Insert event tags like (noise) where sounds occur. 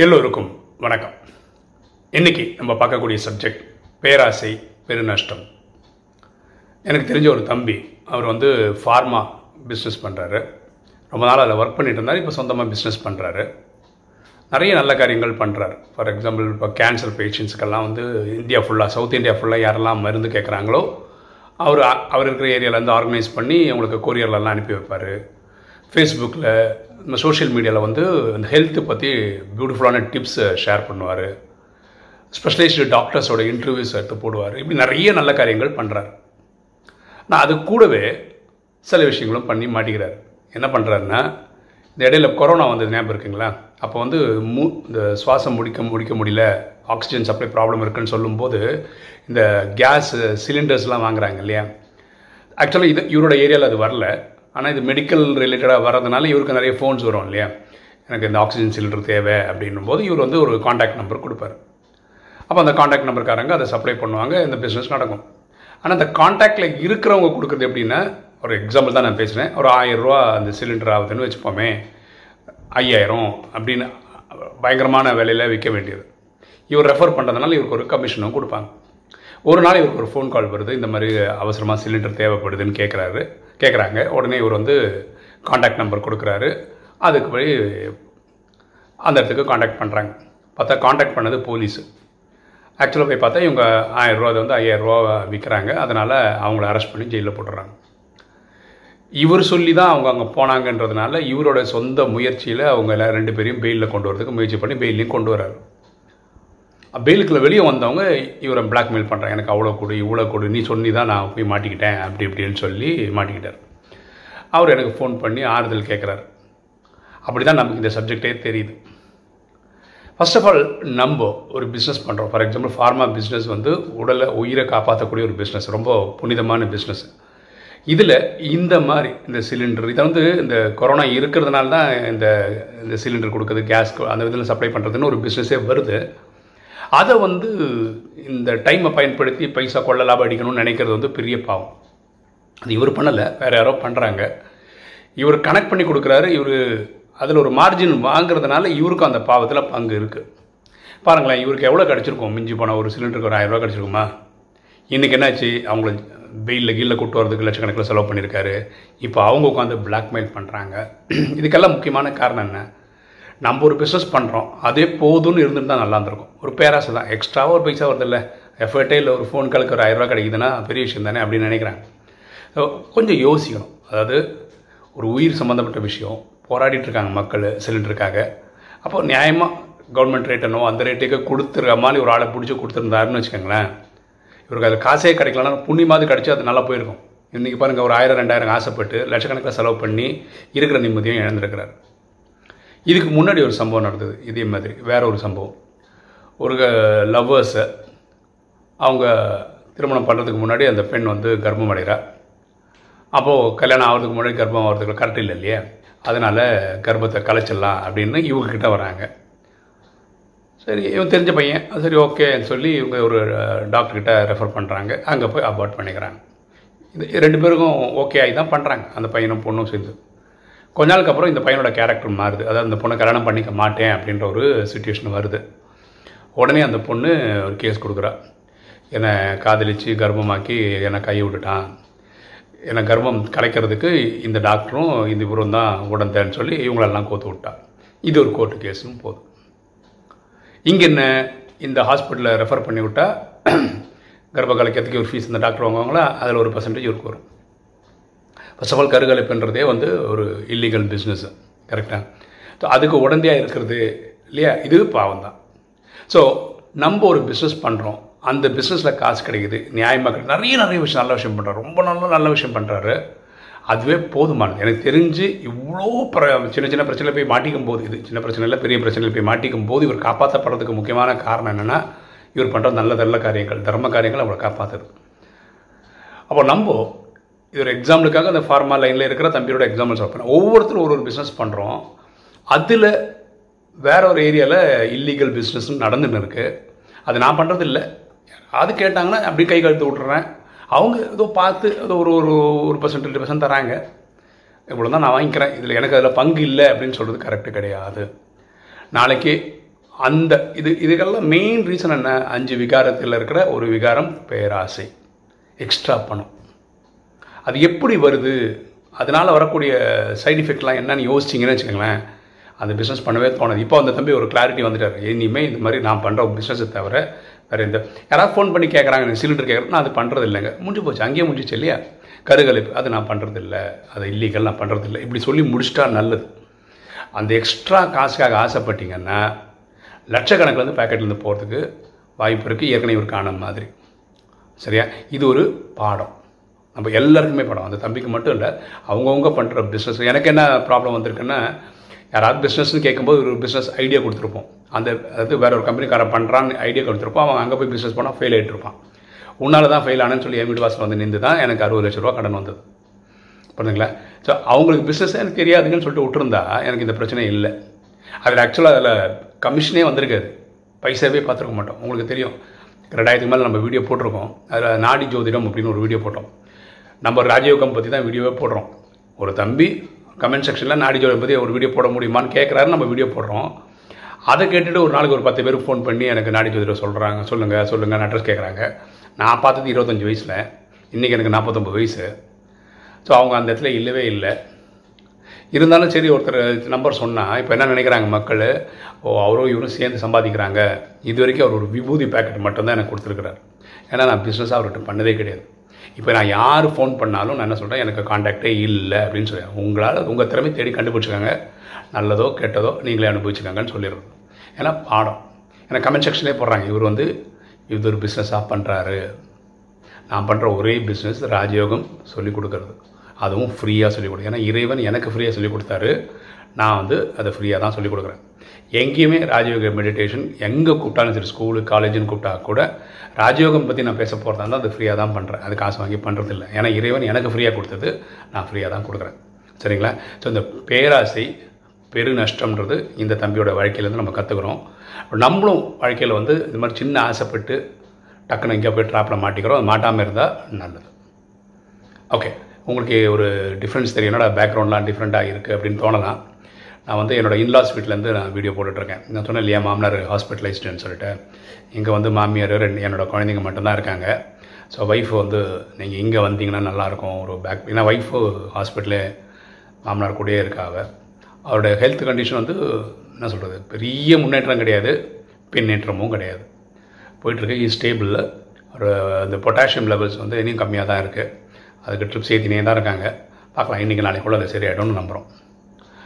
எல்லோருக்கும் வணக்கம். இன்னைக்கு நம்ம பார்க்கக்கூடிய சப்ஜெக்ட் பேராசை பெருநஷ்டம். எனக்கு தெரிஞ்ச ஒரு தம்பி அவர் வந்து ஃபார்மா பிஸ்னஸ் பண்ணுறாரு ரொம்ப நாள் அதில் ஒர்க் பண்ணிட்டு இருந்தார் இப்போ சொந்தமாக பிஸ்னஸ் பண்ணுறாரு நிறைய நல்ல காரியங்கள் பண்ணுறாரு ஃபார் எக்ஸாம்பிள் இப்போ கேன்சர் பேஷண்ட்ஸுக்கெல்லாம் வந்து இந்தியா ஃபுல்லாக சவுத் இந்தியா ஃபுல்லாக யாரெல்லாம் மருந்து கேட்குறாங்களோ அவர் அவர் இருக்கிற ஏரியாவிலேருந்து ஆர்கனைஸ் பண்ணி அவங்களுக்கு கொரியர்லலாம் அனுப்பி வைப்பார். ஃபேஸ்புக்கில் இந்த சோஷியல் மீடியாவில் வந்து இந்த ஹெல்த்து பற்றி பியூட்டிஃபுல்லான டிப்ஸை ஷேர் பண்ணுவார். ஸ்பெஷலைஸ்டு டாக்டர்ஸோட இன்டர்வியூஸ் எடுத்து போடுவார். இப்படி நிறைய நல்ல காரியங்கள் பண்ணுறாரு நான் அது கூடவே சில விஷயங்களும் பண்ணி மாட்டிக்கிறார். என்ன பண்ணுறாருன்னா இந்த இடையில கொரோனா வந்தது ஞாபகம் இருக்குங்களா? அப்போ வந்து மூ இந்த சுவாசம் முடிக்க முடிக்க முடியல. ஆக்சிஜன் சப்ளை ப்ராப்ளம் இருக்குன்னு சொல்லும்போது இந்த கேஸ் சிலிண்டர்ஸ்லாம் வாங்குறாங்க இல்லையா? ஆக்சுவலாக இது இவரோட ஏரியாவில் அது வரல. ஆனால் இது மெடிக்கல் ரிலேட்டடாக வர்றதுனால இவருக்கு நிறைய ஃபோன்ஸ் வரும் இல்லையா? எனக்கு இந்த ஆக்சிஜன் சிலிண்டர் தேவை அப்படின்னும் போது இவர் வந்து ஒரு காண்டாக்ட் நம்பர் கொடுப்பாரு. அப்போ அந்த காண்டாக்ட் நம்பருக்காரங்க அதை சப்ளை பண்ணுவாங்க இந்த பிஸ்னஸ் நடக்கும். ஆனால் அந்த காண்டாக்டில் இருக்கிறவங்க கொடுக்குறது எப்படின்னா ஒரு எக்ஸாம்பிள் தான் நான் பேசுகிறேன் ஒரு ஆயிரம் ரூபா அந்த சிலிண்டர் ஆகுதுன்னு வச்சுப்போமே ஐயாயிரம் அப்படின்னு பயங்கரமான விலையில் விற்க வேண்டியது. இவர் ரெஃபர் பண்ணுறதுனால இவருக்கு ஒரு கமிஷனும் கொடுப்பாங்க. ஒரு நாள் இவருக்கு ஒரு ஃபோன் கால் வருது இந்த மாதிரி அவசரமாக சிலிண்டர் தேவைப்படுதுன்னு கேட்குறாரு கேட்குறாங்க உடனே இவர் வந்து காண்டாக்ட் நம்பர் கொடுக்குறாரு. அதுக்கு போய் அந்த இடத்துக்கு காண்டாக்ட் பண்ணுறாங்க பார்த்தா காண்டாக்ட் பண்ணது போலீஸு ஆக்சுவலாக போய் பார்த்தா இவங்க ஆயிரம் ரூபா வந்து ஐயாயிரரூவா விற்கிறாங்க அதனால் அவங்கள அரெஸ்ட் பண்ணி ஜெயிலில் போட்டுறாங்க. இவர் சொல்லி தான் அவங்க அங்கே போனாங்கன்றதுனால இவரோட சொந்த முயற்சியில் அவங்க ரெண்டு பேரையும் பெயிலில் கொண்டு வரதுக்கு முயற்சி பண்ணி பெயிலையும் கொண்டு வராரு பெயிலுக்குள்ள வெளியே வந்தவங்க இவரை பிளாக்மெயில் பண்ணுறாங்க எனக்கு அவ்வளோ கொடு இவ்வளோ கொடு. நீ சொல்லி தான் நான் போய் மாட்டிக்கிட்டேன். அப்படி இப்படின்னு சொல்லி மாட்டிக்கிட்டார். அவர் எனக்கு ஃபோன் பண்ணி ஆறுதல் கேட்குறாரு அப்படி தான் நமக்கு இந்த சப்ஜெக்டே தெரியுது. ஃபர்ஸ்ட் ஆஃப் ஆல் நம்ம ஒரு பிஸ்னஸ் பண்ணுறோம் ஃபார் எக்ஸாம்பிள் ஃபார்மா பிஸ்னஸ் வந்து உடலை உயிரை காப்பாற்றக்கூடிய ஒரு பிஸ்னஸ் ரொம்ப புனிதமான பிஸ்னஸ் இதில் இந்த மாதிரி இந்த சிலிண்டர் இதை வந்து இந்த கொரோனா இருக்கிறதுனால தான் இந்த இந்த சிலிண்டர் கொடுக்குறது கேஸ் அந்த இதில் சப்ளை பண்ணுறதுன்னு ஒரு பிஸ்னஸே வருது. அதை வந்து இந்த டைமை பயன்படுத்தி பைசா கொள்ள லாபம் அடிக்கணும்னு நினைக்கிறது வந்து பெரிய பாவம். அது இவர் பண்ணலை வேறு யாரோ பண்ணுறாங்க இவர் கனெக்ட் பண்ணி கொடுக்குறாரு இவர் அதில் ஒரு மார்ஜின் வாங்குறதுனால இவருக்கும் அந்த பாவத்தில் பங்கு இருக்குது பாருங்களேன் இவருக்கு எவ்வளோ கிடச்சிருக்கும்? மிஞ்சி போனால் ஒரு சிலிண்டருக்கு ஒரு ஆயிரரூவா கிடச்சிருக்குமா? இன்றைக்கி என்னாச்சு? அவங்கள வெயிலில் கீழே கூட்டு வரதுக்கு லட்சக்கணக்கில் செலவு பண்ணியிருக்காரு இப்போ அவங்க உட்காந்து பிளாக்மெயில் பண்ணுறாங்க (clears throat) இதுக்கெல்லாம் முக்கியமான காரணம் என்ன? நம்ம ஒரு பிஸ்னஸ் பண்ணுறோம் அதே போதும்னு இருந்துட்டு தான் நல்லா இருந்திருக்கும். ஒரு பேராசை தான். எக்ஸ்ட்ராவாக ஒரு பைசா வருது இல்லை எஃபர்ட்டே இல்லை ஒரு ஃபோன் காலுக்கு ஒரு ஆயிரரூவா கிடைக்குதுன்னா பெரிய விஷயம் தானே அப்படின்னு நினைக்கிறாங்க ஸோ கொஞ்சம் யோசிக்கணும். அதாவது ஒரு உயிர் சம்மந்தப்பட்ட விஷயம் போராடிட்டு இருக்காங்க மக்கள் சிலிண்டருக்காக. அப்போ நியாயமாக கவர்மெண்ட் ரேட்டனோ அந்த ரேட்டுக்கு கொடுத்துருக்க மாதிரி ஒரு ஆளை பிடிச்சி கொடுத்துருந்தாருன்னு வச்சுக்கோங்களேன். இவருக்கு அது காசே கிடைக்கலன்னா புண்ணியமாவது கிடச்சி அது நல்லா போயிருக்கும். இன்றைக்கி பாருங்கள் ஒரு ஆயிரம் ரெண்டாயிரம் ஆசைப்பட்டு லட்சக்கணக்கில் செலவு பண்ணி இருக்கிற நிம்மதியும் இழந்திருக்கிறார். இதுக்கு முன்னாடி ஒரு சம்பவம் நடந்தது இதே மாதிரி வேற ஒரு சம்பவம். ஒரு லவ்வர்ஸை அவங்க திருமணம் பண்ணுறதுக்கு முன்னாடி அந்த பெண் வந்து கர்ப்பம் அடைகிறா அப்போது கல்யாணம் ஆகிறதுக்கு முன்னாடி கர்ப்பம் ஆகிறதுக்கு கரெக்ட் இல்லை இல்லையா? அதனால் கர்ப்பத்தை கலைச்சிடலாம் அப்படின்னு இவங்கக்கிட்ட வராங்க. சரி இவன் தெரிஞ்ச பையன். சரி ஓகேன்னு சொல்லி இவங்க ஒரு டாக்டர்கிட்ட ரெஃபர் பண்ணுறாங்க அங்கே போய் அபார்ட் பண்ணிக்கிறாங்க. இது ரெண்டு பேருக்கும் ஓகே ஆகி தான் பண்ணுறாங்க அந்த பையனும் பொண்ணும் சேர்ந்து. கொஞ்ச நாளுக்கு அப்புறம் இந்த பையனோட கேரக்டர் மாறுது. அதாவது அந்த பொண்ணை கல்யாணம் பண்ணிக்க மாட்டேன் அப்படின்ற ஒரு சுச்சுவேஷன் வருது. உடனே அந்த பொண்ணு ஒரு கேஸ் கொடுக்குறா. என்னை காதலித்து கர்ப்பமாக்கி என்னை கை விட்டுட்டான். என்னை கர்ப்பம் கலைக்கிறதுக்கு இந்த டாக்டரும் இந்த இவரும் தான் உடந்தேன்னு சொல்லி இவங்களெல்லாம் கோத்து விட்டா. இது ஒரு கோர்ட்டு கேஸும் போதும். இங்கே என்ன இந்த ஹாஸ்பிட்டலில் ரெஃபர் பண்ணி விட்டால் (clears throat) கர்ப்ப கலைக்கிறதுக்கு ஒரு ஃபீஸ் இந்த டாக்டர் வாங்குவாங்களா? அதில் ஒரு பர்சன்டேஜ் இவருக்கு வரும். ஃபர்ஸ்ட் ஆஃப் ஆல் கருகலைப்புன்றதே வந்து ஒரு இல்லீகல் பிஸ்னஸ் கரெக்டாக ஸோ அதுக்கு உடந்தையாக இருக்கிறது இல்லையா? இது பாவம் தான் ஸோ நம்ம ஒரு பிஸ்னஸ் பண்ணுறோம் அந்த பிஸ்னஸில் காசு கிடைக்குது. நியாயமாக நிறைய நிறைய விஷயம் நல்ல விஷயம் பண்ணுறாரு ரொம்ப நல்ல நல்ல விஷயம் பண்ணுறாரு அதுவே போதுமானது. எனக்கு தெரிஞ்சு இவ்வளோ பிர சின்ன சின்ன பிரச்சனையில் போய் மாட்டிக்கும் போது இது சின்ன பிரச்சனையில் பெரிய பிரச்சனையில் போய் மாட்டிக்கும் போது இவர் காப்பாற்றப்படுறதுக்கு முக்கியமான காரணம் என்னென்னா இவர் பண்ணுற நல்ல நல்ல காரியங்கள் தர்ம காரியங்கள் அவரை காப்பாற்றுறது அப்போ நம்ம இது ஒரு எக்ஸாம்பிளுக்காக அந்த ஃபார்மா லைனில் இருக்கிற தம்பியோட எக்ஸாம்பிள் சொல்கிறேன் ஒவ்வொருத்தரும் ஒரு ஒரு பிஸ்னஸ் பண்ணுறோம் அதில் வேற ஒரு ஏரியாவில் இல்லீகல் பிஸ்னஸ் நடந்துன்னு இருக்குது அது நான் பண்ணுறது இல்லை அது கேட்டாங்கன்னா அப்படி கை கழுத்து விட்டுறேன். அவங்க ஏதோ பார்த்து ஏதோ ஒரு ஒரு ஒரு பர்சன்ட் ரெண்டு பர்சன்ட் தராங்க. இவ்வளோ தான் நான் வாங்கிக்கிறேன். இதில் எனக்கு அதில் பங்கு இல்லை அப்படின்னு சொல்கிறது கரெக்டு கிடையாது. நாளைக்கு அந்த இது இதுக்கெல்லாம் மெயின் ரீசன் என்ன? அஞ்சு விகாரத்தில் இருக்கிற ஒரு விகாரம் பேராசை. எக்ஸ்ட்ரா பணம். அது எப்படி வருது? அதனால் வரக்கூடிய சைட் எஃபெக்ட்லாம் என்னன்னு யோசிச்சிங்கன்னு வச்சுக்கோங்களேன். அந்த பிஸ்னஸ் பண்ணவே தோணுது. இப்போ அந்த தம்பி ஒரு கிளாரிட்டி வந்துட்டார். இனிமேல் இந்த மாதிரி நான் பண்ணுற பிஸ்னஸை தவிர வேறு இந்த யாராவது ஃபோன் பண்ணி கேட்குறாங்க சிலிண்டர் கேட்குறேன் நான் அது பண்ணுறது இல்லைங்க. முடிஞ்சு போச்சு. அங்கேயே முடிஞ்சிச்சு இல்லையா? கருகலைப்பு. அது நான் பண்ணுறது இல்லை. அது இல்லீகல் நான் பண்ணுறது இல்லை. இப்படி சொல்லி முடிச்சிட்டா நல்லது. அந்த எக்ஸ்ட்ரா காசுக்காக ஆசைப்பட்டீங்கன்னா லட்சக்கணக்கில் வந்து பேக்கெட்லேருந்து போகிறதுக்கு வாய்ப்பு இருக்குது ஏற்கனவே ஒரு காண மாதிரி. சரியா? இது ஒரு பாடம். நம்ம எல்லாருக்குமே படம். அந்த தம்பிக்கு மட்டும் இல்லை அவங்கவுங்க பண்ணுற பிஸ்னஸ் எனக்கு என்ன ப்ராப்ளம் வந்திருக்குன்னா யாராவது பிஸ்னஸ்னு கேட்கும்போது ஒரு பிஸ்னஸ் ஐடியா கொடுத்துருப்போம். அந்த அது வேற ஒரு கம்பெனிக்காரன் பண்ணுறான்னு ஐடியா கொடுத்துருப்போம். அவன் அங்கே போய் பிஸ்னஸ் பண்ணால் ஃபெயில் ஆகிட்டு இருப்பான். உன்னால தான் ஃபெயில் ஆனேன்னு சொல்லி என் வீடு வாசல் வந்து நின்று தான் எனக்கு அறுபது லட்ச ரூபா கடன் வந்தது. புரிஞ்சுங்களா? ஸோ அவங்களுக்கு பிஸ்னஸ் எனக்கு தெரியாதுங்கன்னு சொல்லிட்டு விட்டுருந்தா எனக்கு இந்த பிரச்சனை இல்லை. அதில் ஆக்சுவலாக அதில் கமிஷனே வந்திருக்காது பைசாவே பார்த்துருக்க மாட்டோம். உங்களுக்கு தெரியும். ரெண்டாயிரத்துக்கு மேலே நம்ம வீடியோ போட்டிருக்கோம். அதில் நாடி ஜோதிடம் அப்படின்னு ஒரு வீடியோ போட்டோம். நம்ம ராஜயோகம் பற்றி தான் வீடியோவே போடுறோம். ஒரு தம்பி கமெண்ட் செக்ஷனில் நாடிஜோகம் பற்றி ஒரு வீடியோ போட முடியுமான்னு கேட்குறாரு நம்ம வீடியோ போடுறோம். அதை கேட்டுட்டு ஒரு நாளைக்கு ஒரு பத்து பேருக்கு ஃபோன் பண்ணி எனக்கு நாடி ஜோதிடம் சொல்கிறாங்க சொல்லுங்கள் சொல்லுங்கள் அட்ரஸ் கேட்குறாங்க நான் பார்த்தது இருபத்தஞ்சி வயசில். இன்றைக்கி எனக்கு நாற்பத்தொம்பது வயசு. ஸோ அவங்க அந்த இடத்துல இல்லவே இல்லை. இருந்தாலும் சரி ஒருத்தர் நம்பர் சொன்னால் இப்போ என்ன நினைக்கிறாங்க மக்கள்? ஓ அவரும் இவரும் சேர்ந்து சம்பாதிக்கிறாங்க. இது வரைக்கும் அவர் ஒரு விபூதி பேக்கெட் மட்டும்தான் எனக்கு கொடுத்துருக்குறாரு. ஏன்னா நான் பிஸ்னஸாக அவர்கிட்ட பண்ணதே கிடையாது. இப்போ நான் யார் ஃபோன் பண்ணாலும் நான் என்ன சொல்கிறேன் எனக்கு காண்டாக்டே இல்லை அப்படின்னு சொல்லுவேன் உங்களால் உங்கள் திறமை தேடி கண்டுபிடிச்சிக்காங்க. நல்லதோ கெட்டதோ நீங்களே அனுபவிச்சுக்காங்கன்னு சொல்லிடுறோம் ஏன்னா பாடம். ஏன்னா கமெண்ட் செக்ஷன்லேயே போடுறாங்க. இவர் வந்து இது ஒரு பிஸ்னஸாக பண்ணுறாரு நான் பண்ணுற ஒரே பிஸ்னஸ் ராஜயோகம் சொல்லிக் கொடுக்கறது. அதுவும் ஃப்ரீயாக சொல்லிக் கொடுக்குறேன் ஏன்னா இறைவன் எனக்கு ஃப்ரீயாக சொல்லிக் கொடுத்தாரு. நான் வந்து அதை ஃப்ரீயாக தான் சொல்லிக் கொடுக்குறேன். எங்கேயுமே ராஜயோக மெடிடேஷன் எங்கே கூப்பிட்டாலும் சரி ஸ்கூலு காலேஜுன்னு கூப்பிட்டா கூட ராஜயோகம் பற்றி நான் பேச போகிறதா இருந்தால் அது ஃப்ரீயாக தான் பண்ணுறேன் அது காசு வாங்கி பண்ணுறதில்ல ஏன்னா இறைவன் எனக்கு ஃப்ரீயாக கொடுத்தது நான் ஃப்ரீயாக தான் கொடுக்குறேன். சரிங்களா? ஸோ இந்த பேராசை பெரு நஷ்டம்ன்றது இந்த தம்பியோட வாழ்க்கையிலேருந்து நம்ம கற்றுக்குறோம் நம்மளும் வாழ்க்கையில் வந்து இந்த மாதிரி சின்ன ஆசைப்பட்டு டக்குன்னு இங்கே போய் ட்ராப்பில் மாட்டிக்கிறோம். அது மாட்டாமல் இருந்தால் நல்லது. ஓகே உங்களுக்கு ஒரு டிஃப்ரென்ஸ் தெரியும். என்னோட பேக்ரவுண்ட்லாம் டிஃப்ரெண்ட்டாக இருக்குது அப்படின்னு தோணலாம். நான் வந்து என்னோட இன்லாஸ் வீட்டிலேருந்து நான் வீடியோ போட்டுட்ருக்கேன். நான் சொன்னேன் இல்லையா மாமனார் ஹாஸ்பிட்டலைஸ்டுன்னு சொல்லிட்டு. இங்கே வந்து மாமியார் ரெண்டு என்னோடய குழந்தைங்க மட்டும்தான் இருக்காங்க. ஸோ ஒய்ஃப் வந்து நீங்கள் இங்கே வந்தீங்கன்னா நல்லாயிருக்கும். ஒரு பேக் ஏன்னா ஒய்ஃபு ஹாஸ்பிட்டலே மாமனார் கூடயே இருக்காவ. அவருடைய ஹெல்த் கண்டிஷன் வந்து என்ன சொல்கிறது பெரிய முன்னேற்றம் கிடையாது பின்னேற்றமும் கிடையாது. போயிட்டுருக்கு இஸ் ஸ்டேபிளில் ஒரு அந்த பொட்டாசியம் லெவல்ஸ் வந்து இன்னும் கம்மியாக தான் இருக்குது அதுக்கு ட்ரிப்ஸ் ஏற்றினே தான் இருக்காங்க. பார்க்கலாம் இன்றைக்கி நாளைக்குள்ளே அது சரியாயிடும்னு நம்புகிறோம்